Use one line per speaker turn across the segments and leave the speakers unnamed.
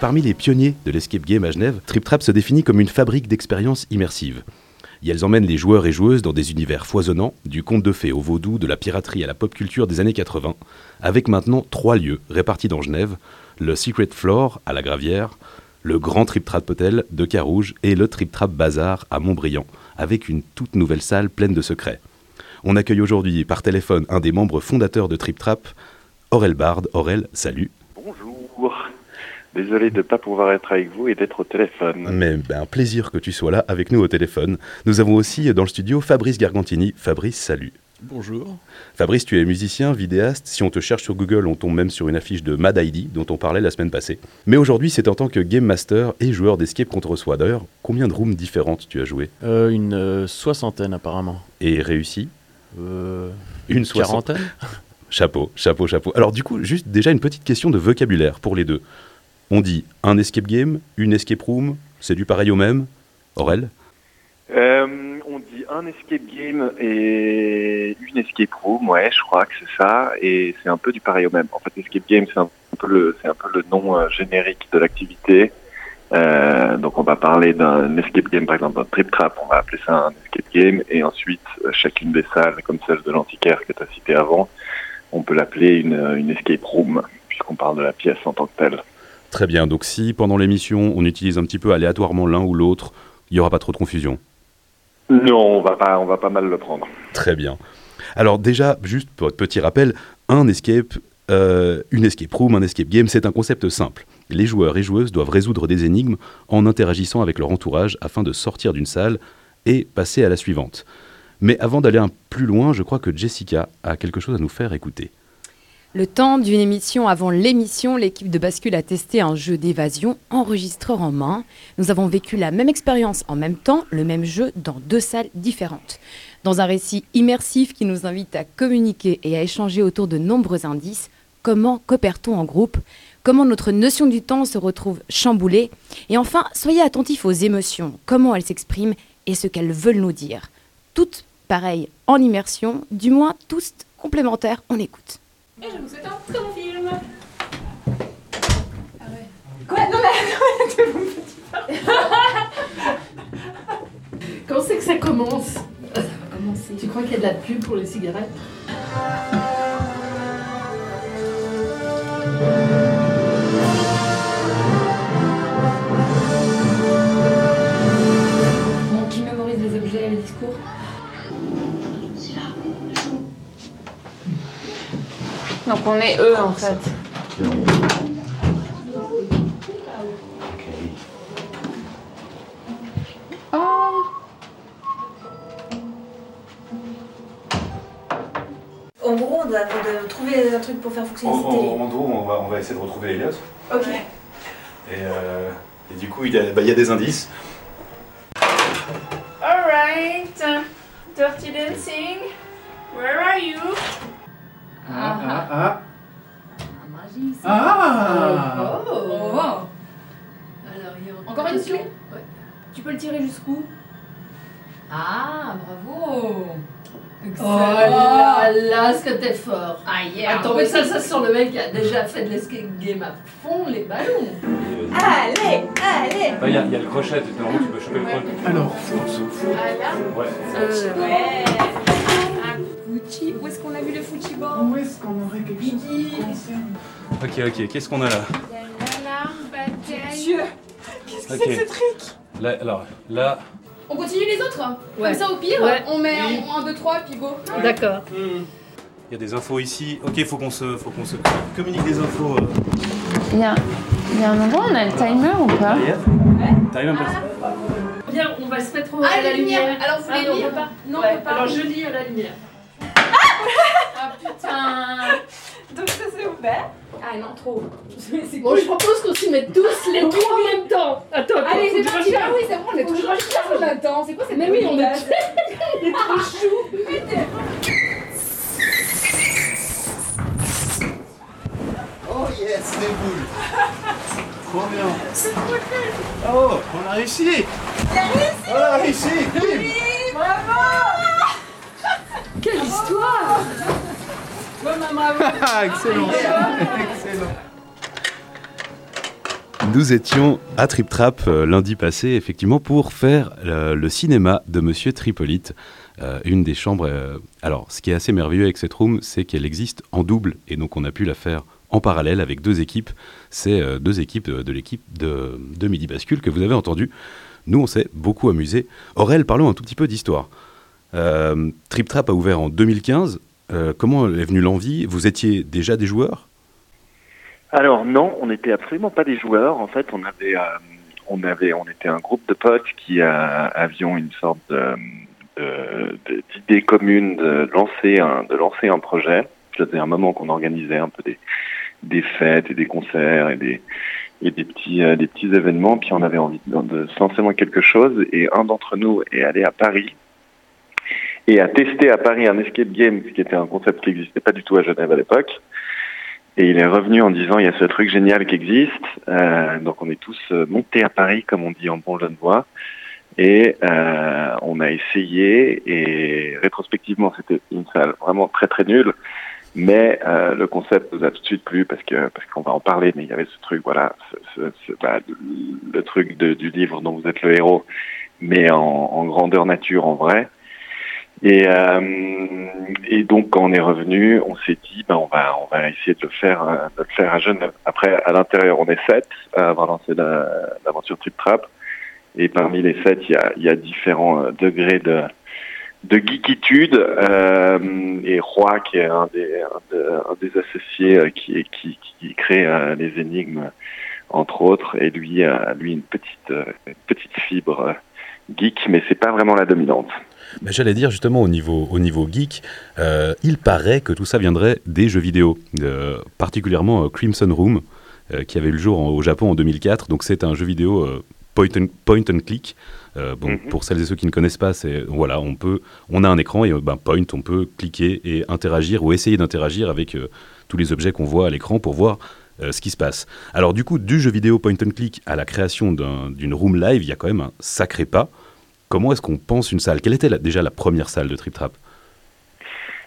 Parmi les pionniers de l'escape game à Genève, Trip Trap se définit comme une fabrique d'expériences immersives. Et elles emmènent les joueurs et joueuses dans des univers foisonnants, du conte de fées au vaudou, de la piraterie à la pop culture des années 80, avec maintenant trois lieux répartis dans Genève le Secret Floor à la Gravière, le Grand Trip Trap Hotel de Carouge et le Trip Trap Bazar à Montbriand, avec une toute nouvelle salle pleine de secrets. On accueille aujourd'hui par téléphone un des membres fondateurs de Trip Trap, Aurel Bard. Aurel, salut.
Désolé de ne pas pouvoir être avec vous et d'être au téléphone.
Mais ben, un plaisir que tu sois là avec nous au téléphone. Nous avons aussi dans le studio Fabrice Gargantini. Fabrice, salut.
Bonjour.
Fabrice, tu es musicien, vidéaste. Si on te cherche sur Google, on tombe même sur une affiche de Mad ID dont on parlait la semaine passée. Mais aujourd'hui, c'est en tant que game master et joueur d'escape contre soi. D'ailleurs, combien de rooms différentes tu as joué?
Euh, une euh, soixantaine apparemment.
Et réussi?
Euh,
Une soixantaine Chapeau, chapeau, chapeau. Alors du coup, juste déjà une petite question de vocabulaire pour les deux. On dit un escape game, une escape room, c'est du pareil au même Aurel
Euh, on dit un escape game et une escape room, ouais, je crois que c'est ça, et c'est un peu du pareil au même. En fait, escape game, c'est un peu le, nom euh, générique de l'activité. Euh, donc, on va parler d'un escape game, par exemple, un trip trap, on va appeler ça un escape game, et ensuite, chacune des salles, comme celle de l'antiquaire que tu as cité avant, on peut l'appeler une, une escape room, puisqu'on parle de la pièce en tant que telle.
Très bien, donc si pendant l'émission on utilise un petit peu aléatoirement l'un ou l'autre, il n'y aura pas trop de confusion.
Non, on va pas, on va pas mal le prendre.
Très bien. Alors déjà, juste pour votre petit rappel, un escape, euh, une escape room, un escape game, c'est un concept simple. Les joueurs et joueuses doivent résoudre des énigmes en interagissant avec leur entourage afin de sortir d'une salle et passer à la suivante. Mais avant d'aller un plus loin, je crois que Jessica a quelque chose à nous faire écouter.
Le temps d'une émission avant l'émission, l'équipe de Bascule a testé un jeu d'évasion, enregistreur en main. Nous avons vécu la même expérience en même temps, le même jeu dans deux salles différentes. Dans un récit immersif qui nous invite à communiquer et à échanger autour de nombreux indices, comment coopère-t-on en groupe? Comment notre notion du temps se retrouve chamboulée? Et enfin, soyez attentifs aux émotions, comment elles s'expriment et ce qu'elles veulent nous dire. Toutes pareilles en immersion, du moins tous complémentaires, on écoute.
Et je vous souhaite un très bon film.
Quoi? Non mais mon petit Quand c'est que ça commence? Ça va commencer. Tu crois qu'il y a de la pub pour les cigarettes? Bon, qui mémorise les objets et les discours
Donc on est eux en fait.
En gros, on doit, on doit trouver un truc pour faire fonctionner cette télé.
gros, on va, on va essayer de retrouver Elliot.
Ok.
Et, euh, et du coup, il y, a, bah, il y a des indices.
Alright. Dirty Dancing. Where are you?
Ah, ah, ah. Ah
Oh.
Oh.
Alors, il y a
Encore une clé
Ouais.
Tu peux le tirer jusqu'où?
Ah, bravo Oh
Excellent.
là là, ce que t'es fort
Ah yeah
Attends, mais ça, ça sent le mec qui a déjà fait de l'escape game à fond, les ballons
Allez, allez
Il y, a il y a le crochet, normalement tu peux choper le crochet.
Alors,
Ah là.
Ouais.
Euh, ouais
Ah. Où est-ce qu'on a vu le ball
où est-ce qu'on aurait quelque chose qui concerne
Ok, ok, qu'est-ce qu'on a là
Il y a une alarme, bataille.
Dieu
Ok. Là, alors, là,
On continue les autres
Ouais.
Comme ça au pire,
Ouais.
on met 1, 2, 3 puis go.
D'accord.
il y a des infos ici. Ok, faut qu'on se, faut qu'on se communique des infos. euh.
Il y a, il y a un endroit où on a le timer ou pas
T'arrives un peu
Viens, on va se mettre au-
Ah,
à la
les lumières.
lumière.
Alors, vous
Ah,
voulez
non, on
lire
peut pas.
Non, on peut pas.
Alors je lis à la lumière.
Ah putain.
Donc ça c'est ouvert?
Ah non, trop.
Bon, je propose qu'on s'y mette tous les trois en même temps. Attends, attends,
Allez, c'est parti. Ah oui, c'est bon, on est toujours même temps. C'est quoi cette
Mais oui, on est trop chou.
Oh yes, les boules. Trop bien. Oh, on a réussi. On a réussi.
Quelle histoire Ouais, maman, bravo.
Ah, excellent Excellent
Nous étions à Trip Trap euh, lundi passé, effectivement, pour faire euh, le cinéma de Monsieur Tripolite. Euh, une des chambres. euh, alors, ce qui est assez merveilleux avec cette room, c'est qu'elle existe en double, et donc on a pu la faire en parallèle avec deux équipes. C'est euh, deux équipes de l'équipe de, de Midi Bascule que vous avez entendu. Nous, on s'est beaucoup amusé. Aurel, parlons un tout petit peu d'histoire. Euh, Trip Trap a ouvert en 2015. Euh, comment est venue l'envie? Vous étiez déjà des joueurs?
Alors non, on n'était absolument pas des joueurs. En fait, on avait, euh, on était un groupe de potes qui euh, avions une sorte d'idée commune de lancer un, de lancer un projet. Faisait un moment qu'on organisait un peu des, des fêtes et des concerts et des, et des petits, des petits événements. Puis on avait envie de, de lancer quelque chose. Et un d'entre nous est allé à Paris et a testé à Paris un escape game, ce qui était un concept qui n'existait pas du tout à Genève à l'époque. Et il est revenu en disant il y a ce truc génial qui existe. Euh, donc on est tous euh, montés à Paris, comme on dit en bon genevois. Et euh, on a essayé et rétrospectivement c'était une salle vraiment très très nulle. Mais le concept nous a tout de suite plu parce que parce qu'on va en parler. Mais il y avait ce truc voilà, bah, le, truc du livre dont vous êtes le héros, mais en grandeur nature en vrai. Et, euh, et donc quand on est revenu, on s'est dit ben on va on va essayer de le faire euh, de le faire à Genève. Après à l'intérieur on est sept à avoir lancé la- l'aventure Trip Trap et parmi les sept il y a, il y a différents euh, degrés de de geekitude euh, et Roy qui est un des un, de- un des associés euh, qui qui qui crée les énigmes entre autres et lui lui une petite une petite fibre geek mais c'est pas vraiment la dominante.
Ben, J'allais dire justement au niveau, au niveau geek, euh, il paraît que tout ça viendrait des jeux vidéo, euh, particulièrement euh, Crimson Room, euh, qui avait eu le jour en- au Japon en 2004. Donc c'est un jeu vidéo point, and, point and click. Euh, bon,
Mhm.
Pour celles et ceux qui ne connaissent pas, c'est voilà, on peut, on a un écran et ben, point, on peut cliquer et interagir ou essayer d'interagir avec euh, tous les objets qu'on voit à l'écran pour voir euh, ce qui se passe. Alors du coup, du jeu vidéo point and click à la création d'un- d'une room live, il y a quand même un sacré pas. Comment est-ce qu'on pense une salle? Quelle était déjà la première salle de Trip Trap?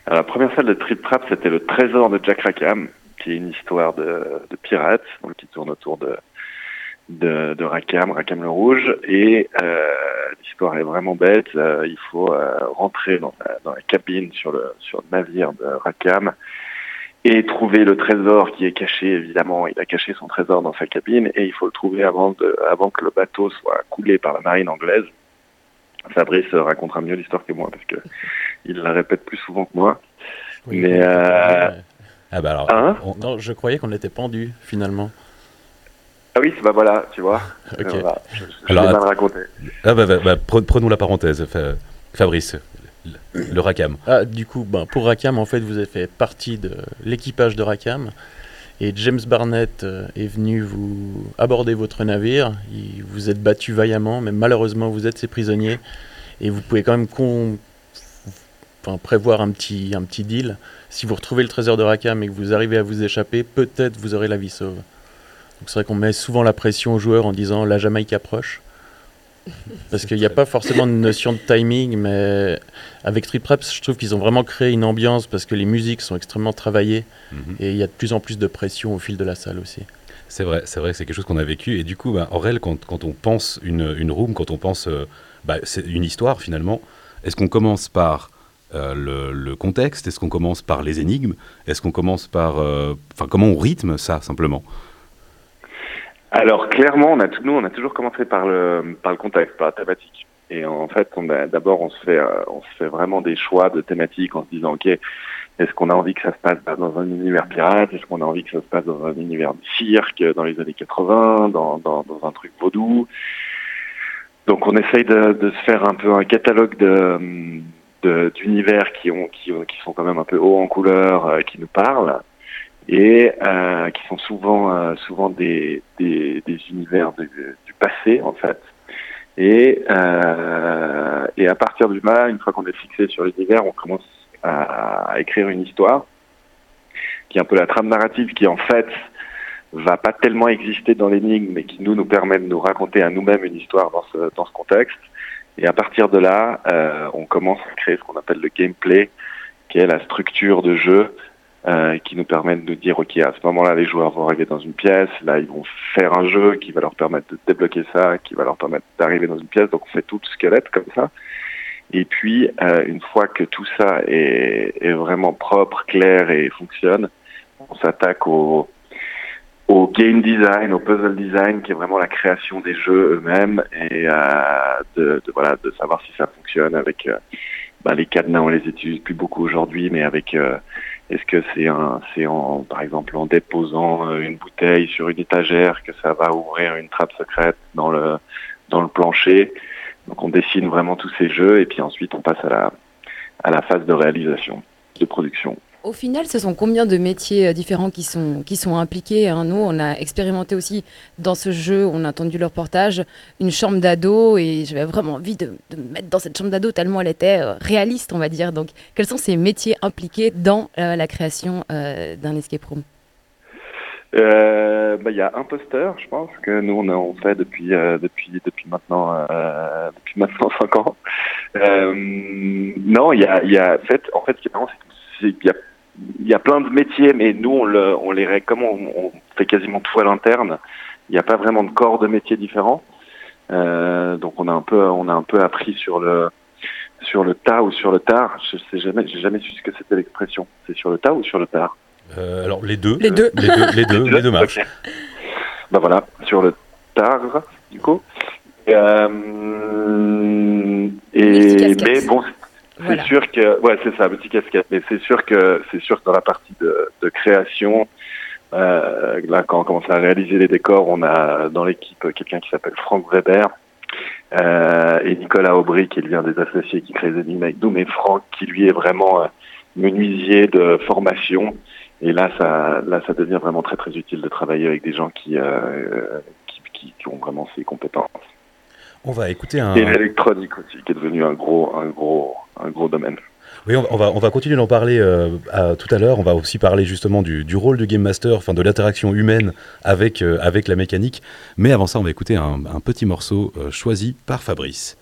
Alors, la première salle de Trip Trap, c'était le trésor de Jack Rackham, qui est une histoire de, de pirate, donc qui tourne autour de, Rackham, Rackham le Rouge. Et euh, l'histoire est vraiment bête. Euh, il faut euh, rentrer dans la, cabine sur le, sur le navire de Rackham et trouver le trésor qui est caché, évidemment. Il a caché son trésor dans sa cabine et il faut le trouver avant que le bateau soit coulé par la marine anglaise. Fabrice racontera mieux l'histoire que moi parce que il la répète plus souvent que moi.
Oui,
Mais, euh.
Ah bah alors,
Hein
on-
Non, je croyais qu'on était pendu finalement.
Ah oui, bah voilà, tu vois.
Ok.
Voilà, je, je
Alors,
mal raconté.
ah bah, bah, bah, pre- prenons la parenthèse, Fa- Fabrice, le, le Rackham.
Ah, du coup, ben, pour Rackham, en fait, vous avez fait partie de l'équipage de Rackham. Et James Barnett euh, est venu vous aborder votre navire. Il, vous êtes battu vaillamment, mais malheureusement, vous êtes ses prisonniers. Et vous pouvez quand même prévoir un petit, deal. Si vous retrouvez le trésor de Rackham et que vous arrivez à vous échapper, peut-être vous aurez la vie sauve. Donc c'est vrai qu'on met souvent la pression aux joueurs en disant la Jamaïque approche. Parce qu'il n'y a pas forcément de notion de timing, mais avec Trip Trap, je trouve qu'ils ont vraiment créé une ambiance parce que les musiques sont extrêmement travaillées
Mhm.
et il y a de plus en plus de pression au fil de la salle aussi.
C'est vrai, c'est vrai que c'est quelque chose qu'on a vécu. Et du coup, bah, Aurel, quand, quand on pense une, une room, quand on pense euh, bah, une histoire finalement, est-ce qu'on commence par euh, le, le contexte? Est-ce qu'on commence par les énigmes? Est-ce qu'on commence par... euh, Enfin, comment on rythme ça simplement?
Alors clairement, on a nous, on a toujours commencé par le par le contexte, par la thématique. Et en fait, on d'abord, on se fait euh, on se fait vraiment des choix de thématiques en se disant, ok, est-ce qu'on a envie que ça se passe dans un univers pirate? Est-ce qu'on a envie que ça se passe dans un univers de cirque dans les années 80, dans dans, dans un truc vaudou? Donc on essaye de, de se faire un peu un catalogue de d'univers qui ont qui qui sont quand même un peu hauts en couleur, euh, qui nous parlent et euh, qui sont souvent euh, souvent des, des, des univers de- du passé en fait. Et euh, et à partir du là, une fois qu'on est fixé sur l'univers, on commence à, à écrire une histoire qui est un peu la trame narrative qui en fait va pas tellement exister dans l'énigme, mais qui nous nous permet de nous raconter à nous-mêmes une histoire dans ce dans ce contexte. Et à partir de là, euh, on commence à créer ce qu'on appelle le gameplay, qui est la structure de jeu euh, qui nous permettent de dire, OK, à ce moment-là, les joueurs vont arriver dans une pièce, là, ils vont faire un jeu qui va leur permettre de débloquer ça, qui va leur permettre d'arriver dans une pièce. Donc, on fait tout le squelette comme ça. Et puis, euh, une fois que tout ça est, est, vraiment propre, clair et fonctionne, on s'attaque au, au game design, au puzzle design, qui est vraiment la création des jeux eux-mêmes et euh, de, de, voilà de savoir si ça fonctionne avec euh, bah, les cadenas. On les utilise plus beaucoup aujourd'hui, mais avec euh, est-ce que c'est un c'est en par exemple en déposant euh, une bouteille sur une étagère que ça va ouvrir une trappe secrète dans le dans le plancher? Donc on dessine vraiment tous ces jeux et puis ensuite on passe à la à la phase de réalisation, de production.
Au final, ce sont combien de métiers euh, différents qui sont, qui sont impliqués hein? Nous, on a expérimenté aussi dans ce jeu, on a entendu le reportage, une chambre d'ado et j'avais vraiment envie de, me mettre dans cette chambre d'ado tellement elle était euh, réaliste, on va dire. Donc, quels sont ces métiers impliqués dans euh, la création d'un escape room?
Il bah, y a un poster, je pense, que nous on, fait depuis depuis depuis maintenant euh, depuis maintenant cinq ans. non, il y a il en fait en fait il y a il y a plein de métiers, mais nous, on, le, on les comme on, on, fait quasiment tout à l'interne. Il n'y a pas vraiment de corps de métiers différents. Euh, donc, on a un peu, on a un peu appris sur le sur le tas ou sur le tard. Je sais jamais, j'ai jamais su ce que c'était l'expression. C'est sur le tas ou sur le tard?
Euh, Alors les deux.
Les deux.
Les deux. Les deux, les deux marchent.
Okay. Ben voilà, sur le tard, du coup. Et, euh, et mais bon. C'est sûr que ouais c'est ça petit casquette. Mais c'est sûr que c'est sûr que dans la partie de, de création euh, là quand on commence à réaliser les décors on a dans l'équipe quelqu'un qui s'appelle Franck Weber euh, et Nicolas Aubry qui est l'un des associés qui crée énigmes avec nous. Mais Franck qui lui est vraiment euh, menuisier de formation. Et là ça là ça devient vraiment très très utile de travailler avec des gens qui euh, qui, qui, qui ont vraiment ces compétences
on va écouter un.
Et l'électronique aussi, qui est devenu un gros, un gros, un gros domaine.
Oui, on va, on va continuer d'en parler euh, à, tout à l'heure. On va aussi parler justement du, du rôle du game master, enfin de l'interaction humaine avec, euh, avec la mécanique. Mais avant ça, on va écouter un, un petit morceau euh, choisi par Fabrice.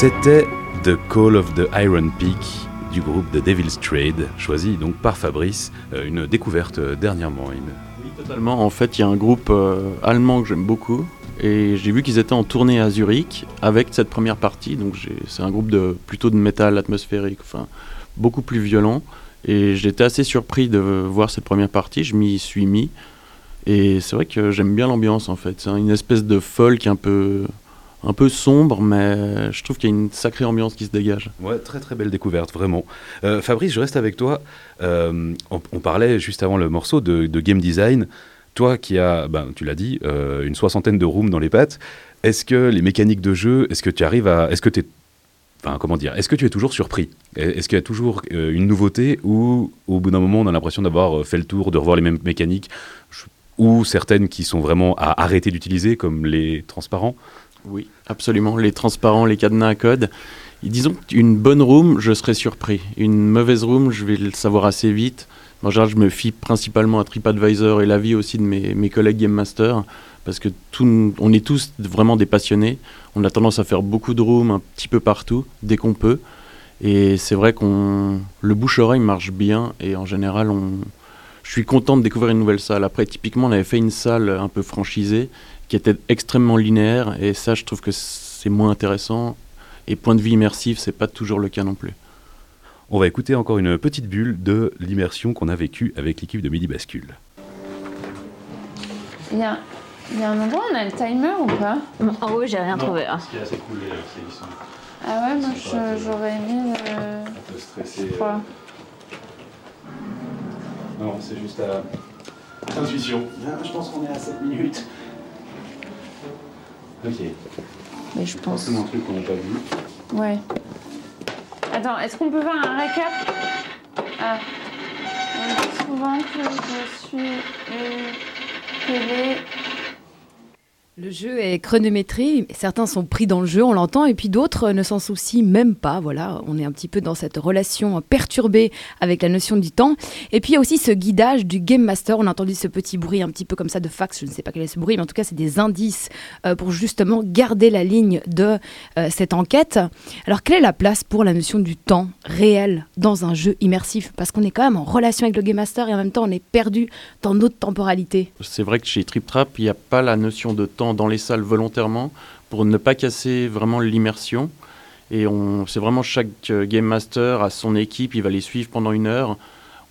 C'était The Call of the Iron Peak du groupe The Devil's Trade, choisi donc par Fabrice, euh, une découverte euh, dernièrement.
Oui, totalement. En fait, il y a un groupe euh, allemand que j'aime beaucoup et j'ai vu qu'ils étaient en tournée à Zurich avec cette première partie. Donc c'est un groupe de plutôt de métal atmosphérique, enfin beaucoup plus violent. Et j'étais assez surpris de voir cette première partie. Je m'y suis mis et c'est vrai que j'aime bien l'ambiance en fait. C'est une espèce de folk un peu un peu sombre, mais je trouve qu'il y a une sacrée ambiance qui se dégage.
Ouais, très très belle découverte, vraiment. Euh, Fabrice, je reste avec toi. Euh, on, parlait juste avant le morceau de, game design. Toi qui as, ben, tu l'as dit, euh, une soixantaine de rooms dans les pattes, est-ce que les mécaniques de jeu, est-ce que tu arrives à. Est-ce que tu es. Enfin, comment dire Est-ce que tu es toujours surpris? Est-ce qu'il y a toujours une nouveauté ou au bout d'un moment on a l'impression d'avoir fait le tour, de revoir les mêmes mécaniques? Ou certaines qui sont vraiment à arrêter d'utiliser, comme les transparents?
Oui, absolument. Les transparents, les cadenas à code. Disons qu'une bonne room, je serais surpris. Une mauvaise room, je vais le savoir assez vite. En général, je me fie principalement à TripAdvisor et l'avis aussi de mes, mes, collègues Game Master, parce que tout, on est tous vraiment des passionnés. On a tendance à faire beaucoup de rooms un petit peu partout, dès qu'on peut. Et c'est vrai qu'on le bouche-oreille marche bien et en général, on, je suis content de découvrir une nouvelle salle. Après, typiquement, on avait fait une salle un peu franchisée qui était extrêmement linéaire et ça, je trouve que c'est moins intéressant. Et point de vue immersif, c'est pas toujours le cas non plus.
On va écouter encore une petite bulle de l'immersion qu'on a vécue avec l'équipe de Midi Bascule.
Il y a, il y a un endroit où on a le timer ou pas?
En haut, j'ai rien trouvé. hein.
Ce qui est assez cool, c'est qu'ils sont
Ah ouais, moi j'aurais aimé. euh,
un peu stressés.
je crois.
Non, c'est juste à intuition. je pense qu'on est à 7 minutes. Ok.
Mais je pense.
Forcément un truc qu'on n'a pas vu.
Ouais. Attends, est-ce qu'on peut faire un récap? Ah. On dit souvent que je suis une télé.
Le jeu est chronométré, certains sont pris dans le jeu, on l'entend, et puis d'autres ne s'en soucient même pas. Voilà, on est un petit peu dans cette relation perturbée avec la notion du temps. Et puis il y a aussi ce guidage du Game Master. On a entendu ce petit bruit un petit peu comme ça de fax, je ne sais pas quel est ce bruit, mais en tout cas c'est des indices euh, pour justement garder la ligne de euh, cette enquête. Alors quelle est la place pour la notion du temps réel dans un jeu immersif? Parce qu'on est quand même en relation avec le Game Master et en même temps on est perdu dans notre temporalité.
C'est vrai que chez Trip Trap, il n'y a pas la notion de temps dans les salles volontairement pour ne pas casser vraiment l'immersion. Et c'est vraiment chaque euh, Game Master a son équipe, il va les suivre pendant une heure.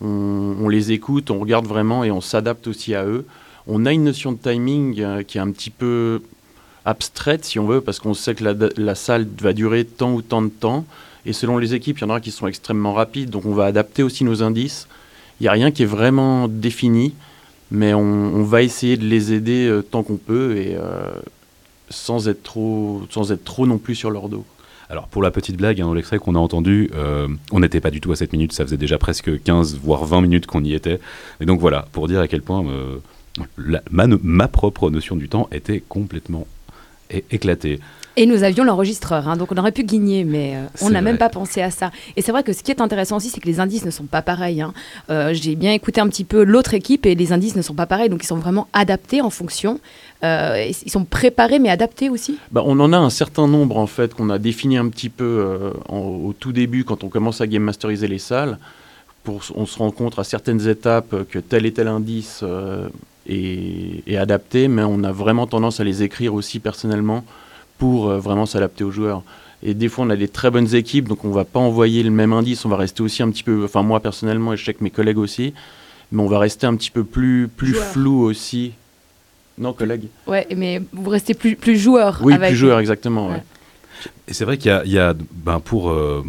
On, les écoute, on regarde vraiment et on s'adapte aussi à eux. On a une notion de timing euh, qui est un petit peu abstraite, si on veut, parce qu'on sait que la, salle va durer tant ou tant de temps. Et selon les équipes, il y en aura qui sont extrêmement rapides, donc on va adapter aussi nos indices. Il n'y a rien qui est vraiment défini mais on, va essayer de les aider euh, tant qu'on peut et euh, sans être trop non plus sur leur dos.
Alors pour la petite blague, hein, dans l'extrait qu'on a entendu, euh, on n'était pas du tout à 7 minutes, ça faisait déjà presque 15 voire 20 minutes qu'on y était. Et donc voilà, pour dire à quel point ma propre notion du temps était complètement é- éclatée.
Et nous avions l'enregistreur, hein, donc on aurait pu guigner, mais euh, on n'a même pas pensé à ça. Et c'est vrai que ce qui est intéressant aussi, c'est que les indices ne sont pas pareils. hein. Euh, J'ai bien écouté un petit peu l'autre équipe et les indices ne sont pas pareils, donc ils sont vraiment adaptés en fonction. Euh, ils sont préparés mais adaptés aussi.
Bah, on en a un certain nombre en fait qu'on a défini un petit peu en- au tout début quand on commence à game masteriser les salles. Pour, on se rend compte à certaines étapes que tel et tel indice est adapté, mais on a vraiment tendance à les écrire aussi personnellement pour euh, vraiment s'adapter aux joueurs. Et des fois, on a des très bonnes équipes, donc on va pas envoyer le même indice, on va rester aussi un petit peu, enfin moi personnellement et je sais que mes collègues aussi, mais on va rester un petit peu plus, plus
Joueur.
flou aussi. Non, collègues
Ouais, mais vous restez plus, plus joueur.
Oui,
avec-
plus joueur, exactement. ouais.
Ouais.
Et c'est vrai qu'il y a, il y a, ben, pour, euh,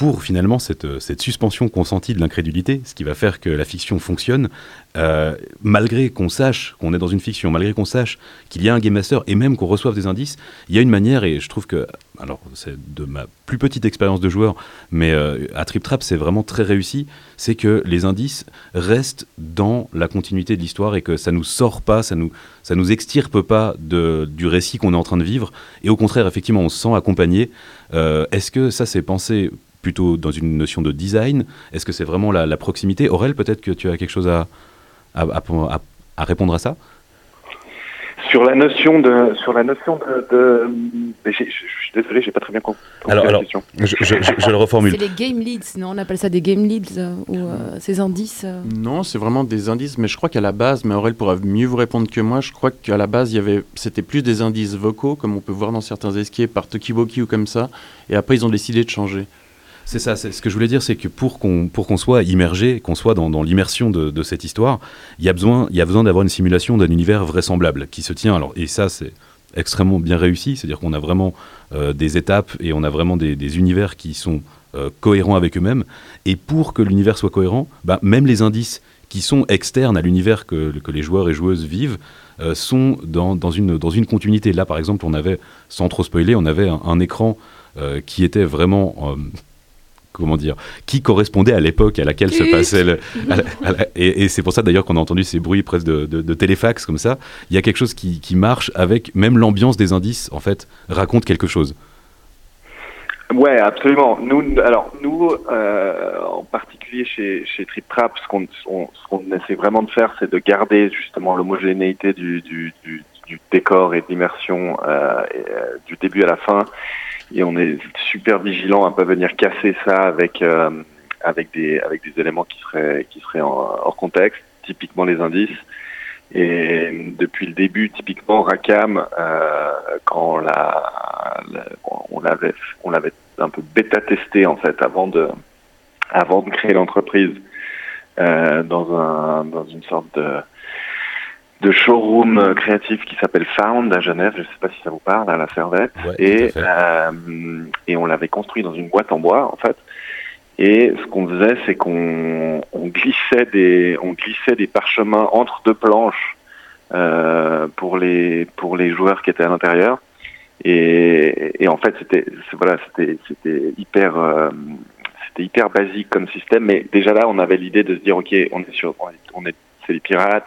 pour finalement cette, euh, cette suspension consentie de l'incrédulité, ce qui va faire que la fiction fonctionne, euh, malgré qu'on sache qu'on est dans une fiction, malgré qu'on sache qu'il y a un game master et même qu'on reçoive des indices, il y a une manière, et je trouve que, alors c'est de ma plus petite expérience de joueur, mais euh, à Trip Trap c'est vraiment très réussi, c'est que les indices restent dans la continuité de l'histoire et que ça nous sort pas, ça nous, ça nous extirpe pas de, du récit qu'on est en train de vivre, et au contraire effectivement on se sent accompagné. Est-ce que ça c'est pensé plutôt dans une notion de design Est-ce que c'est vraiment la, la proximité? Aurel, peut-être que tu as quelque chose à, à, à- à- à répondre à ça?
Sur la notion de, sur la notion de, je suis désolé, j'ai pas très bien compris
Alors,
la
alors,
question.
je, je- je- je le reformule.
C'est les game leads, non? On appelle ça des game leads euh, ou euh, ces indices. euh.
Non, c'est vraiment des indices, mais je crois qu'à la base, mais Aurel pourra mieux vous répondre que moi, je crois qu'à la base, il y avait, c'était plus des indices vocaux, comme on peut voir dans certains escapes par Tokiwoki ou comme ça, et après ils ont décidé de changer.
C'est ça, ce que je voulais dire, c'est que pour qu'on pour soit immergé, qu'on soit dans, dans l'immersion de, de cette histoire, il y a besoin, besoin d'avoir une simulation d'un univers vraisemblable qui se tient. Alors et ça c'est extrêmement bien réussi, c'est-à-dire qu'on a vraiment euh, des étapes et on a vraiment des, univers qui sont euh, cohérents avec eux-mêmes. Et pour que l'univers soit cohérent, bah, même les indices qui sont externes à l'univers que, que les joueurs et joueuses vivent euh, sont dans, dans, une, dans une continuité. Là, par exemple, on avait, sans trop spoiler, on avait un, écran qui était vraiment comment dire, qui correspondait à l'époque à laquelle se passait le. à la- à la- et et c'est pour ça d'ailleurs qu'on a entendu ces bruits presque de, de- de téléfax comme ça. Il y a quelque chose qui, qui marche avec même l'ambiance des indices, en fait, raconte quelque chose.
Ouais, absolument. Nous, alors nous, euh, en particulier chez, chez Trip Trap, ce qu'on on- ce qu'on essaie vraiment de faire, c'est de garder justement l'homogénéité du, du, du, du décor et de l'immersion euh, euh, du début à la fin. Et on est super vigilant à pas venir casser ça avec avec des avec des éléments qui seraient qui seraient hors contexte, typiquement les indices. Et depuis le début, typiquement Racam, euh, quand on l'a, on l'avait, on l'avait un peu bêta testé en fait avant de, avant de créer l'entreprise euh, dans un, dans une sorte de, de showroom créatif qui s'appelle Found à Genève. Je sais pas si ça vous parle à la Servette. et euh, et on l'avait construit dans une boîte en bois en fait. Et ce qu'on faisait, c'est qu'on on glissait des, on glissait des parchemins entre deux planches euh, pour les pour les joueurs qui étaient à l'intérieur. Et, et, en fait, c'était voilà, c'était c'était hyper euh, c'était hyper basique comme système. Mais déjà là, on avait l'idée de se dire, ok, on est sur, on est, c'est les pirates.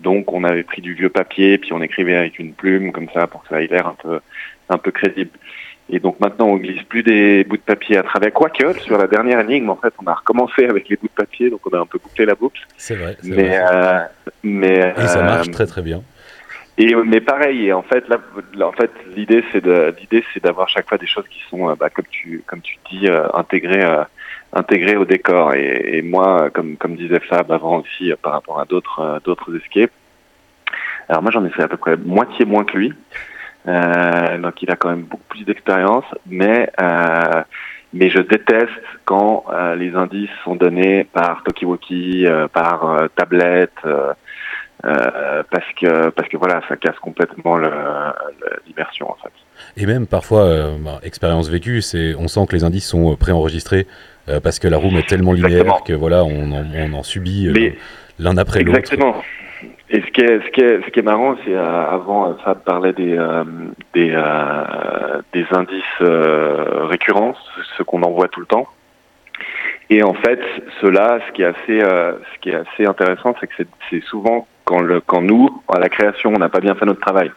Donc, on avait pris du vieux papier, puis on écrivait avec une plume comme ça pour que ça ait l'air un peu un peu crédible. Et donc maintenant, on glisse plus des bouts de papier à travers. Quoique, sur la dernière énigme, en fait, on a recommencé avec les bouts de papier, donc on a un peu bouclé la boucle.
C'est vrai.
Mais, Euh, mais
et ça
euh,
marche très très bien.
Et mais pareil, en fait, là, en fait, l'idée c'est de, l'idée c'est d'avoir chaque fois des choses qui sont, euh, bah, comme tu, comme tu dis, euh, intégrées, euh, intégrées au décor. Et, moi, comme, comme disait Fab avant aussi, par rapport à d'autres, d'autres escapes. Alors moi, j'en ai fait à peu près moitié moins que lui. Euh, donc il a quand même beaucoup plus d'expérience, mais euh, mais je déteste quand euh, les indices sont donnés par euh, par euh, parce que parce que voilà, ça casse complètement l'immersion en fait.
Et même parfois, bah, expérience vécue, c'est on sent que les indices sont préenregistrés parce que la room est tellement linéaire que voilà, on en, on en subit l'un après l'autre.
Exactement. Et ce qui est, ce qui est, ce qui est marrant, c'est euh, avant Fab parlait des euh, des, euh, des indices récurrents, ce qu'on envoie tout le temps. Et en fait, cela, ce qui est assez, ce qui est assez intéressant, c'est que c'est souvent quand le, quand nous, à la création, on n'a pas bien fait notre travail.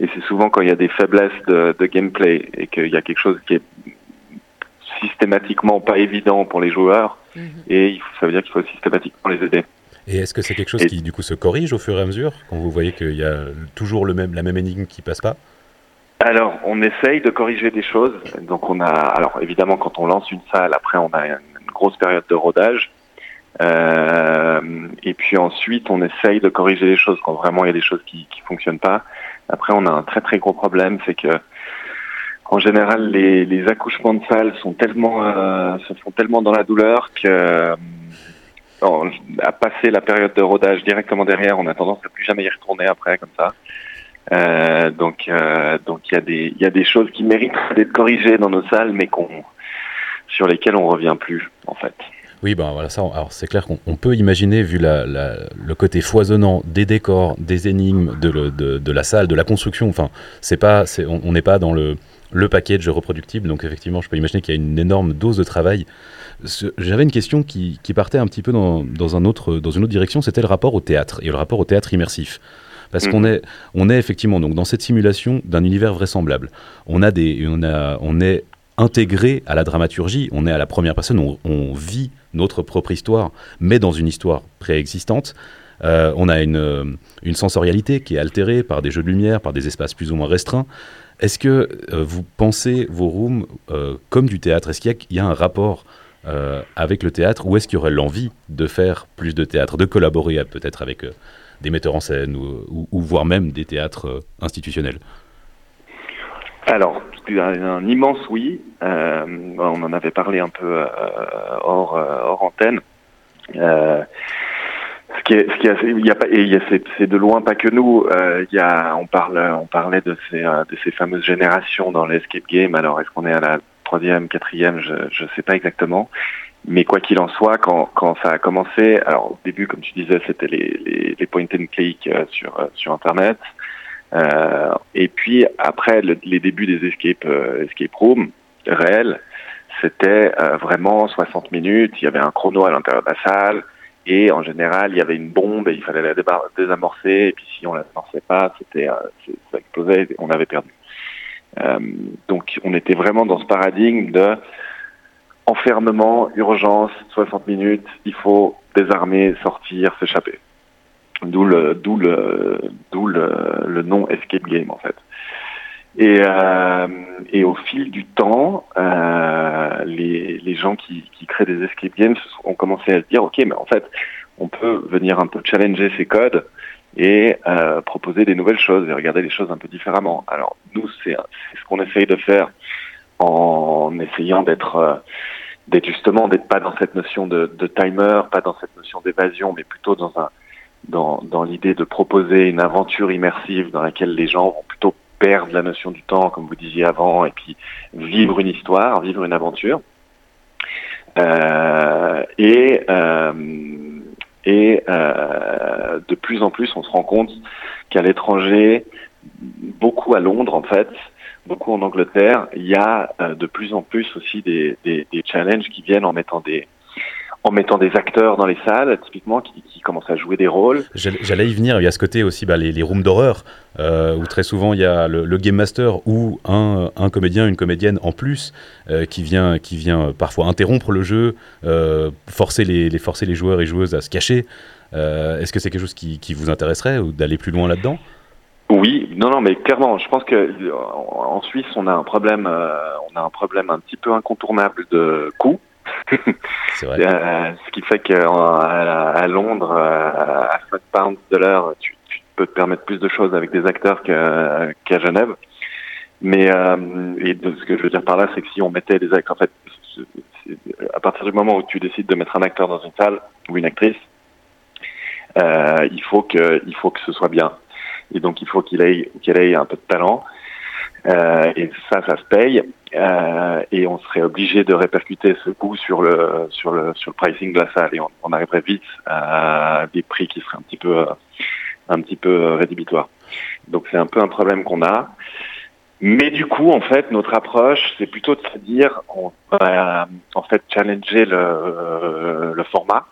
Et c'est souvent quand il y a des faiblesses de, de gameplay et qu'il y a quelque chose qui est systématiquement pas évident pour les joueurs. Mm-hmm. Et il faut, ça veut dire qu'il faut systématiquement les aider.
Et est-ce que c'est quelque chose qui du coup se corrige au fur et à mesure quand vous voyez qu'il y a toujours le même, la même énigme qui passe pas?
Alors, on essaye de corriger des choses. Donc, on a, alors évidemment, quand on lance une salle, après, on a une grosse période de rodage. Euh, et puis ensuite, on essaye de corriger les choses quand vraiment il y a des choses qui qui fonctionnent pas. Après, on a un très très gros problème, c'est que en général, les, les accouchements de salle sont tellement euh, se font tellement dans la douleur que à passer la période de rodage directement derrière, on a tendance à plus jamais y retourner après comme ça. Euh, donc, euh, donc il y a des il y a des choses qui méritent d'être corrigées dans nos salles, mais qu'on sur lesquelles on revient plus en fait.
Oui, ben voilà ça. Alors c'est clair qu'on peut imaginer, vu la, la, le côté foisonnant des décors, des énigmes, de, de, de la salle, de la construction. Enfin, c'est pas, on n'est pas dans le le package reproductible. Donc effectivement, je peux imaginer qu'il y a une énorme dose de travail j'avais une question qui, partait un petit peu dans, un autre, dans une autre direction, c'était le rapport au théâtre et le rapport au théâtre immersif. Parce qu'on mhm. est, on est effectivement donc dans cette simulation d'un univers vraisemblable. On a des, on a, on est intégré à la dramaturgie. On est à la première personne. On, vit notre propre histoire, mais dans une histoire préexistante. Euh, on a une, une, sensorialité qui est altérée par des jeux de lumière, par des espaces plus ou moins restreints. Est-ce que euh, vous pensez vos rooms euh, comme du théâtre Est-ce qu'il y, a un rapport euh, avec le théâtre ou est-ce qu'il y aurait l'envie de faire plus de théâtre, de collaborer peut-être avec euh, des metteurs en scène ou, voire même des théâtres euh, institutionnels?
Alors, un, immense oui. on en avait parlé un peu hors, hors antenne. ce qui est, ce qui est il y a pas, et c'est de loin pas que nous. il y a, on parle, on parlait de ces, de ces fameuses générations dans l'escape game. Alors, est-ce qu'on est à la troisième, quatrième, je ne sais pas exactement. Mais quoi qu'il en soit, quand, quand ça a commencé, alors au début, comme tu disais, c'était les, les, les, point and click euh, sur, euh, sur Internet. Euh, et puis après, les débuts des escape, euh, escape rooms réels, c'était vraiment 60 minutes. Il y avait un chrono à l'intérieur de la salle. Et en général, il y avait une bombe et il fallait la désamorcer. Et puis si on la désamorçait pas, c'était ça explosait et on avait perdu. Euh, donc on était vraiment dans ce paradigme de enfermement, urgence, 60 minutes, il faut désarmer, sortir, s'échapper. D'où le, d'où le, d'où le, le nom escape game en fait. Et, euh, et au fil du temps, euh, les, les gens qui, qui créent des escape games ont commencé à se dire, ok, mais en fait, on peut venir un peu challenger ces codes et euh, proposer des nouvelles choses et regarder les choses un peu différemment. Alors nous, c'est ce qu'on essaye de faire en essayant d'être euh, d'être justement d'être pas dans cette notion de, de timer, pas dans cette notion d'évasion, mais plutôt dans un dans, dans l'idée de proposer une aventure immersive dans laquelle les gens vont plutôt perdre la notion du temps, comme vous disiez avant, et puis vivre une histoire, vivre une aventure. Euh, et euh, et euh, de plus en plus, on se rend compte qu'à l'étranger, beaucoup à Londres en fait, beaucoup en Angleterre, il y a euh, de plus en plus aussi des, des, des, challenges qui viennent en mettant des en mettant des acteurs dans les salles, typiquement, qui, qui commencent à jouer des rôles.
J'allais y venir, il y a ce côté aussi, bah, les, les rooms d'horreur, euh, où très souvent il y a le, le, game master ou un, un comédien, une comédienne en plus, euh, qui, vient, qui vient parfois interrompre le jeu, euh, forcer, les, les, forcer les joueurs et joueuses à se cacher. Euh, est-ce que c'est quelque chose qui, qui vous intéresserait, ou d'aller plus loin là-dedans?
Oui, non, non, mais clairement, je pense que en Suisse, on a un problème, euh, on a un problème un petit peu incontournable de coût. Euh, ce qui fait qu'à Londres, à 5 pounds de l'heure, tu, peux te permettre plus de choses avec des acteurs qu'à qu Genève. Mais euh, ce que je veux dire par là, c'est que si on mettait des acteurs, en fait, à partir du moment où tu décides de mettre un acteur dans une salle ou une actrice, euh, il faut que il faut que ce soit bien. Et donc il faut qu'il ait qu'il ait un peu de talent euh, et ça ça se paye. Euh, et on serait obligé de répercuter ce coût sur le sur le sur le pricing de la salle. Et on, on arriverait vite à des prix qui seraient un petit peu un petit peu rédhibitoires. Donc c'est un peu un problème qu'on a. Mais du coup, en fait, notre approche, c'est plutôt de se dire, on va en fait challenger le, le format.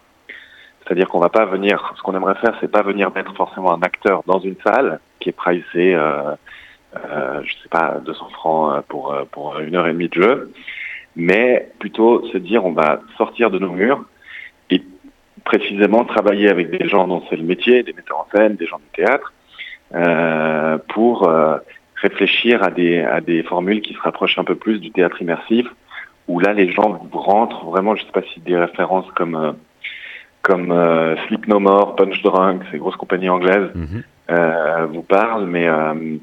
C'est-à-dire qu'on va pas venir, ce qu'on aimerait faire, c'est pas venir mettre forcément un acteur dans une salle qui est pricé, euh, euh, je sais pas, 200 francs pour pour une heure et demie de jeu, mais plutôt se dire, on va sortir de nos murs et précisément travailler avec des gens dont c'est le métier, des metteurs en scène, des gens du théâtre, euh, pour réfléchir à des à des formules qui se rapprochent un peu plus du théâtre immersif, où là les gens rentrent vraiment, je sais pas si des références comme comme euh, Sleep No More, Punch Drunk, ces grosses compagnies anglaises, mm -hmm. euh, vous parlent, mais euh,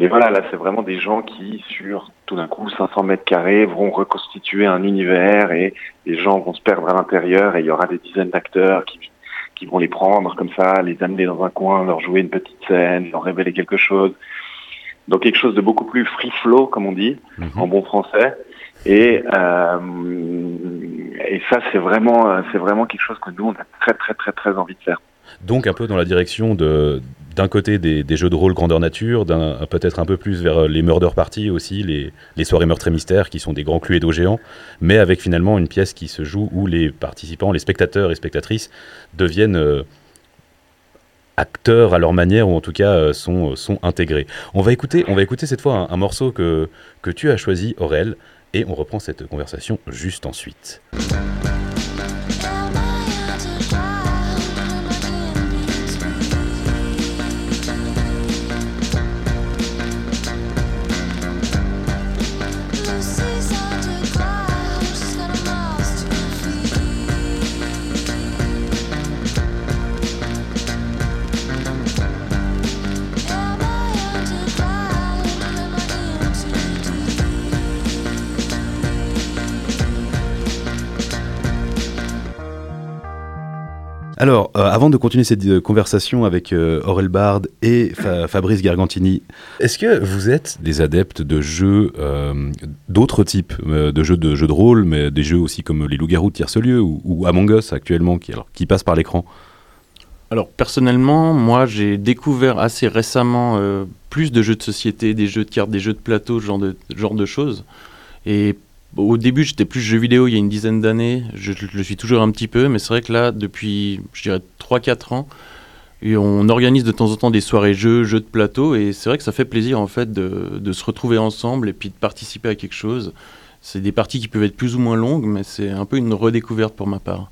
mais voilà, là c'est vraiment des gens qui sur tout d'un coup 500 mètres carrés vont reconstituer un univers et les gens vont se perdre à l'intérieur et il y aura des dizaines d'acteurs qui qui vont les prendre comme ça, les amener dans un coin, leur jouer une petite scène, leur révéler quelque chose. Donc quelque chose de beaucoup plus free flow, comme on dit, -hmm. en bon français. Et, euh, et ça, c'est vraiment, c'est vraiment quelque chose que nous, on a très, très, très, très envie de faire.
Donc un peu dans la direction de d'un côté des, jeux de rôle grandeur nature, peut-être un peu plus vers les murder parties aussi, les, soirées meurtres et mystères qui sont des grands cluedos géants, mais avec finalement une pièce qui se joue où les participants, les spectateurs et spectatrices deviennent euh, acteurs à leur manière ou en tout cas euh, sont, intégrés. On va écouter, on va écouter cette fois un, un morceau que, que tu as choisi, Aurel, et on reprend cette conversation juste ensuite. Alors, euh, avant de continuer cette euh, conversation avec euh, Aurel Bard et Fa Fabrice Gargantini, est-ce que vous êtes des adeptes de jeux, d'autres types, de jeux de de rôle, mais des jeux aussi comme les Loups-garous de Tierce-Lieu ou, ou, Among Us actuellement, qui, alors, qui passent par l'écran?
Alors personnellement, moi j'ai découvert assez récemment plus de jeux de société, des jeux de cartes, des jeux de plateau, ce genre de, genre de choses. Et au début, j'étais plus jeu vidéo il y a une dizaine d'années. Je, le suis toujours un petit peu, mais c'est vrai que là, depuis, je dirais, 3-4 ans, on organise de temps en temps des soirées jeux, jeux de plateau, et c'est vrai que ça fait plaisir en fait de, de, se retrouver ensemble et puis de participer à quelque chose. C'est des parties qui peuvent être plus ou moins longues, mais c'est un peu une redécouverte pour ma part.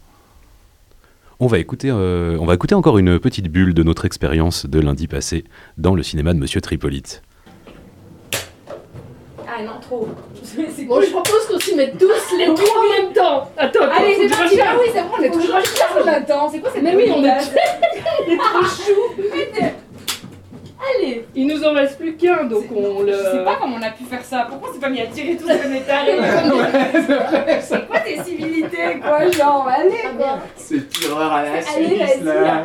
On va, écouter, euh, on va écouter encore une petite bulle de notre expérience de lundi passé dans le cinéma de Monsieur Tripolite.
Trop.
Bon, je propose qu'on s'y mette tous les trois en même temps. Attends, attends.
Allez, c'est parti. Ah oui, c'est bon, on est toujours en même temps. C'est quoi cette
Mais oui, on est, trop chou.
Allez.
Il nous en reste plus qu'un, donc on le.
Je sais pas comment on a pu faire ça. Pourquoi on s'est pas mis à tirer tous comme des tarés C'est quoi tes civilités, quoi, genre Allez, quoi.
C'est tireur à la
Allez,
là.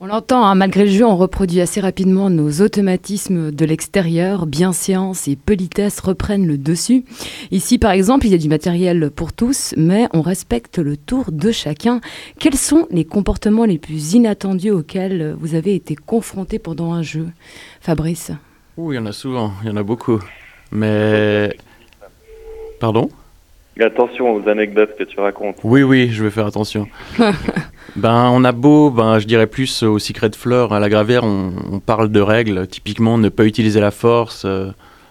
On l'entend, hein, malgré le jeu, on reproduit assez rapidement nos automatismes de l'extérieur. Bienséance et politesse reprennent le dessus. Ici, par exemple, il y a du matériel pour tous, mais on respecte le tour de chacun. Quels sont les comportements les plus inattendus auxquels vous avez été confrontés pendant un jeu? Fabrice?
Ouh, il y en a souvent, il y en a beaucoup. Mais. Pardon?
Attention aux anecdotes que tu racontes.
Oui, oui, je vais faire attention. ben, on a beau, ben, je dirais plus au Secret Fleur, à la Gravière, on, on parle de règles. Typiquement, ne pas utiliser la force, euh,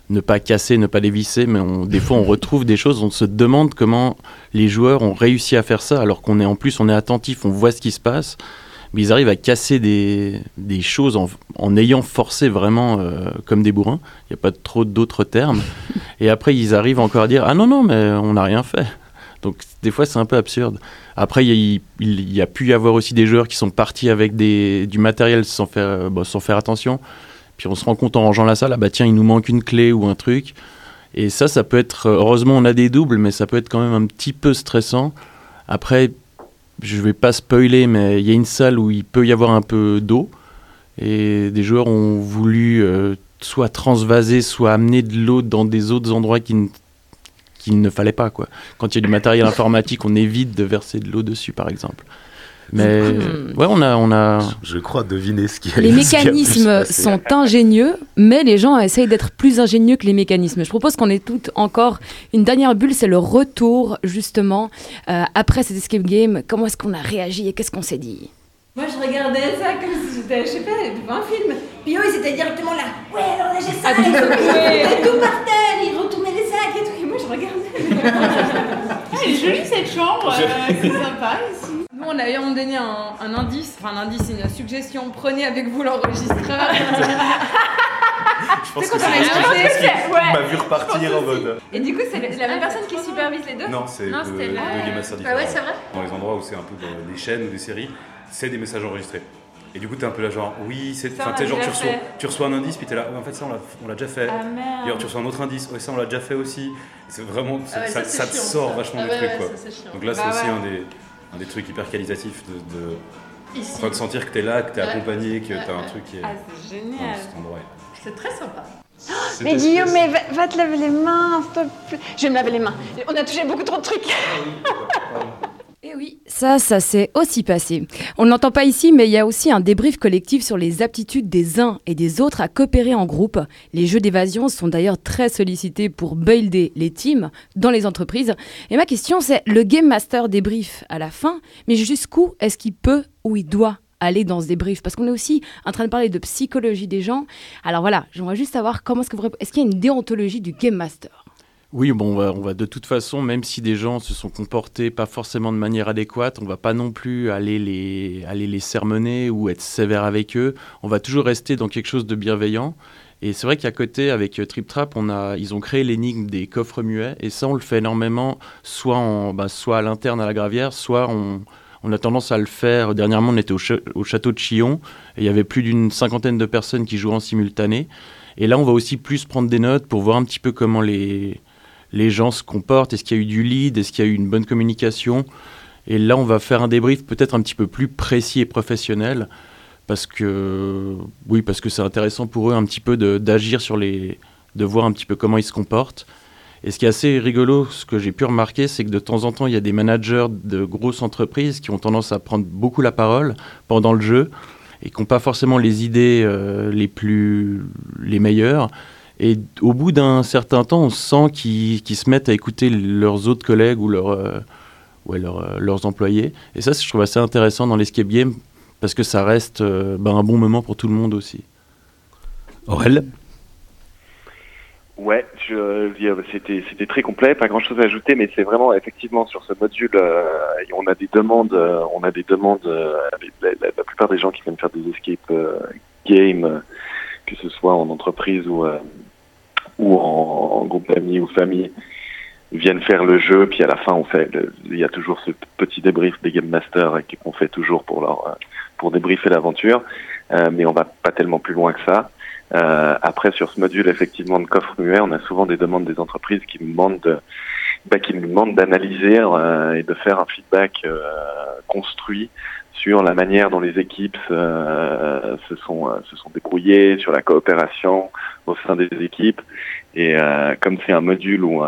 ne pas casser, ne pas dévisser. Mais on- des fois, on retrouve des choses, on se demande comment les joueurs ont réussi à faire ça, alors qu'on est en plus, on est attentif, on voit ce qui se passe. Mais ils arrivent à casser des, des choses en, en ayant forcé vraiment euh, comme des bourrins. Il n'y a pas trop d'autres termes. Et après, ils arrivent encore à dire Ah non, non, mais on n'a rien fait. Donc, des fois, c'est un peu absurde. Après, il y, a- y pu y avoir aussi des joueurs qui sont partis avec des, du matériel sans faire, euh, bah, sans faire attention. Puis on se rend compte en rangeant la salle Ah bah tiens, il nous manque une clé ou un truc. Et ça, ça peut être. Heureusement, on a des doubles, mais ça peut être quand même un petit peu stressant. Après, je vais pas spoiler, mais il y a une salle où il peut y avoir un peu d'eau. Et des joueurs ont voulu euh, soit transvaser, soit amener de l'eau dans des autres endroits qui ne- qu'il ne fallait pas. Quand il y a du matériel informatique, on évite de verser de l'eau dessus, par exemple. Mais
Hmm.
ouais, on a, on a.
Je crois deviner ce qui a
Les
a
mécanismes sont ingénieux, mais les gens essayent d'être plus ingénieux que les mécanismes. Je propose qu'on ait toutes encore une dernière bulle, c'est le retour, justement, euh, après cet escape game. Comment est-ce qu'on a réagi et qu'est-ce qu'on s'est dit?
Moi, je regardais ça comme si j'étais, je sais pas, devant un film. Puis eux, ils étaient directement là. Ouais, alors là, j'ai ça.
Ah,
et tout, par terre, ils retournaient les sacs et tout. Et moi, je regardais.
Ah, elle est jolie cette chambre, euh, c'est sympa ici.
Nous, on a eu à un moment donné un, un indice, enfin un indice, une suggestion. Prenez avec vous l'enregistreur.
Je pense que
on a
c'est
ouais.
m'a vu repartir en mode.
Et du coup, c'est la, la même personne qui supervise les deux
Non, c'est
Non,
de,
c'était
de
la-
Game Master
Bah ouais,
différents.
c'est vrai.
Dans les endroits où c'est un peu de- des chaînes ou des séries, c'est des messages enregistrés. Et du coup, t'es un peu là, genre, oui, c'est. Enfin,
on
tu genre, tu reçois, tu reçois un indice, puis t'es là, ouais, en fait, ça, on l'a- on déjà fait.
Ah merde.
Et tu reçois un autre indice, ouais, ça, on l'a déjà fait aussi. C'est vraiment.
Ah ouais,
ça,
ça, c'est
ça te
chiant,
sort
ça.
vachement
Ah
du
ouais,
truc,
ouais,
quoi. Donc là, c'est
Bah
aussi
ouais.
un, des, un des trucs hyper qualitatifs de. de
Ici.
enfin, de sentir que t'es là, que t'es
Ouais.
accompagné, que
Ouais,
t'as un truc qui est.
Ah, c'est
dans
génial.
cet endroit.
C'est très sympa. Mais Guillaume, mais va, va te laver les mains, s'il te plaît. Je vais me laver les mains. On a touché beaucoup trop de trucs.
Eh oui, ça, ça s'est aussi passé. On ne l'entend pas ici, mais il y a aussi un débrief collectif sur les aptitudes des uns et des autres à coopérer en groupe. Les jeux d'évasion sont d'ailleurs très sollicités pour builder les teams dans les entreprises. Et ma question, c'est le Game Master débrief à la fin, mais jusqu'où est-ce qu'il peut ou il doit aller dans ce débrief? Parce qu'on est aussi en train de parler de psychologie des gens. Alors voilà, j'aimerais juste savoir comment est-ce vous... Est-ce qu'il y a une déontologie du Game Master?
Oui, bon, on va, on va de toute façon, même si des gens se sont comportés pas forcément de manière adéquate, on va pas non plus aller les, aller les sermonner ou être sévère avec eux. On va toujours rester dans quelque chose de bienveillant. Et c'est vrai qu'à côté, avec Trip Trap, on a, ils ont créé l'énigme des coffres muets. Et ça, on le fait énormément, soit, en, bah, soit à l'interne à la gravière, soit on, on a tendance à le faire. Dernièrement, on était au, au château de Chillon et il y avait plus d'une cinquantaine de personnes qui jouaient en simultané. Et là, on va aussi plus prendre des notes pour voir un petit peu comment les, les gens se comportent, est-ce qu'il y a eu du lead, est-ce qu'il y a eu une bonne communication. Et là, on va faire un débrief peut-être un petit peu plus précis et professionnel, parce que oui, parce que c'est intéressant pour eux un petit peu d'agir sur les, de voir un petit peu comment ils se comportent. Et ce qui est assez rigolo, ce que j'ai pu remarquer, c'est que de temps en temps, il y a des managers de grosses entreprises qui ont tendance à prendre beaucoup la parole pendant le jeu et qui n'ont pas forcément les idées euh, les plus les meilleures. Et au bout d'un certain temps, on sent qu'ils se mettent à écouter leurs autres collègues ou leurs, euh, ouais, leurs, euh, leurs employés. Et ça, je trouve assez intéressant dans l'escape game parce que ça reste euh, ben, un bon moment pour tout le monde aussi.
Aurel?
Ouais, c'était c'était très complet, pas grand chose à ajouter, mais c'est vraiment effectivement sur ce module, euh, on a des demandes, euh, on a des demandes. euh, la, la- la plupart des gens qui viennent faire des escape euh, games, que ce soit en entreprise ou euh, ou en, groupe d'amis ou famille viennent faire le jeu, puis à la fin on fait, il y a toujours ce petit débrief des game masters qu'on fait toujours pour leur pour débriefer l'aventure, mais on va pas tellement plus loin que ça. Euh, après, sur ce module effectivement de coffre muet, on a souvent des demandes des entreprises qui nous demandent de, bah, qui nous demandent d'analyser euh, et de faire un feedback euh, construit sur la manière dont les équipes euh, se sont se sont débrouillées, sur la coopération au sein des équipes. Et comme c'est un module où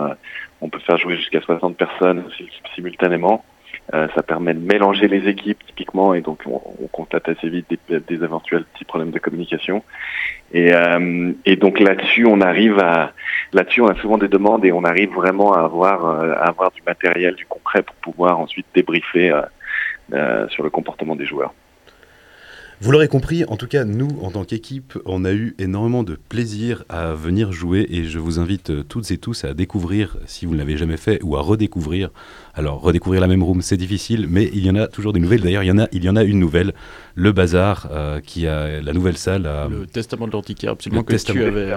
on peut faire jouer jusqu'à 60 personnes simultanément, euh, ça permet de mélanger les équipes typiquement et donc on, on constate assez vite des, des, éventuels petits problèmes de communication. Et, euh, et donc là-dessus, on arrive à là-dessus, on a souvent des demandes et on arrive vraiment à avoir euh, à avoir du matériel, du concret pour pouvoir ensuite débriefer euh, sur le comportement des joueurs.
Vous l'aurez compris, en tout cas, nous, en tant qu'équipe, on a eu énormément de plaisir à venir jouer et je vous invite toutes et tous à découvrir, si vous ne l'avez jamais fait, ou à redécouvrir. Alors, redécouvrir la même room, c'est difficile, mais il y en a toujours des nouvelles. D'ailleurs, il y en a, il y en a une nouvelle, le Bazar, euh, qui a la nouvelle salle.
le Testament de l'Antiquaire, absolument que tu avais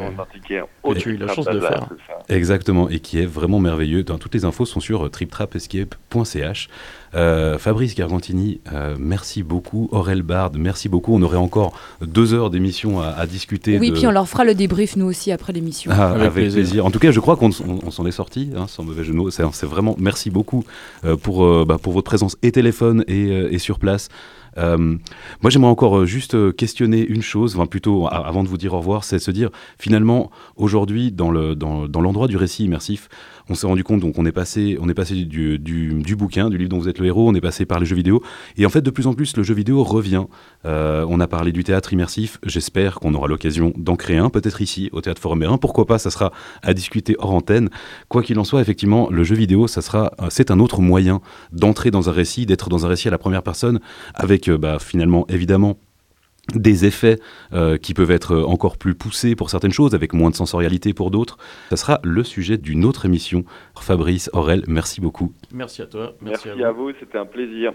oh,
tu as eu la chance de faire.
Exactement, et qui est vraiment merveilleux. toutes les infos sont sur triptrapescape.ch. Euh, Fabrice Gargantini, euh, merci beaucoup. Aurel Bard, merci beaucoup. On aurait encore deux heures d'émission à, discuter.
Oui, puis on leur fera le débrief nous aussi après l'émission.
Ah, avec, plaisir. En tout cas, je crois qu'on s'en est sorti, hein, sans mauvais jeu C'est vraiment merci beaucoup euh, pour, bah, pour votre présence et téléphone et, et sur place. Euh, moi, j'aimerais encore juste questionner une chose, enfin plutôt avant de vous dire au revoir, c'est se dire finalement aujourd'hui dans l'endroit le, dans, du récit immersif, on s'est rendu compte, donc on est passé, on est passé du, du, bouquin, du livre dont vous êtes le héros, on est passé par les jeux vidéo, et en fait de plus en plus le jeu vidéo revient. Euh, on a parlé du théâtre immersif, j'espère qu'on aura l'occasion d'en créer un, peut-être ici au Théâtre Forum pourquoi pas, ça sera à discuter hors antenne. Quoi qu'il en soit, effectivement, le jeu vidéo, ça sera, c'est un autre moyen d'entrer dans un récit, d'être dans un récit à la première personne, avec euh, bah, finalement évidemment des effets euh, qui peuvent être encore plus poussés pour certaines choses, avec moins de sensorialité pour d'autres. Ça sera le sujet d'une autre émission. Fabrice, Aurel, merci beaucoup.
Merci à toi.
Merci, à vous, c'était un plaisir.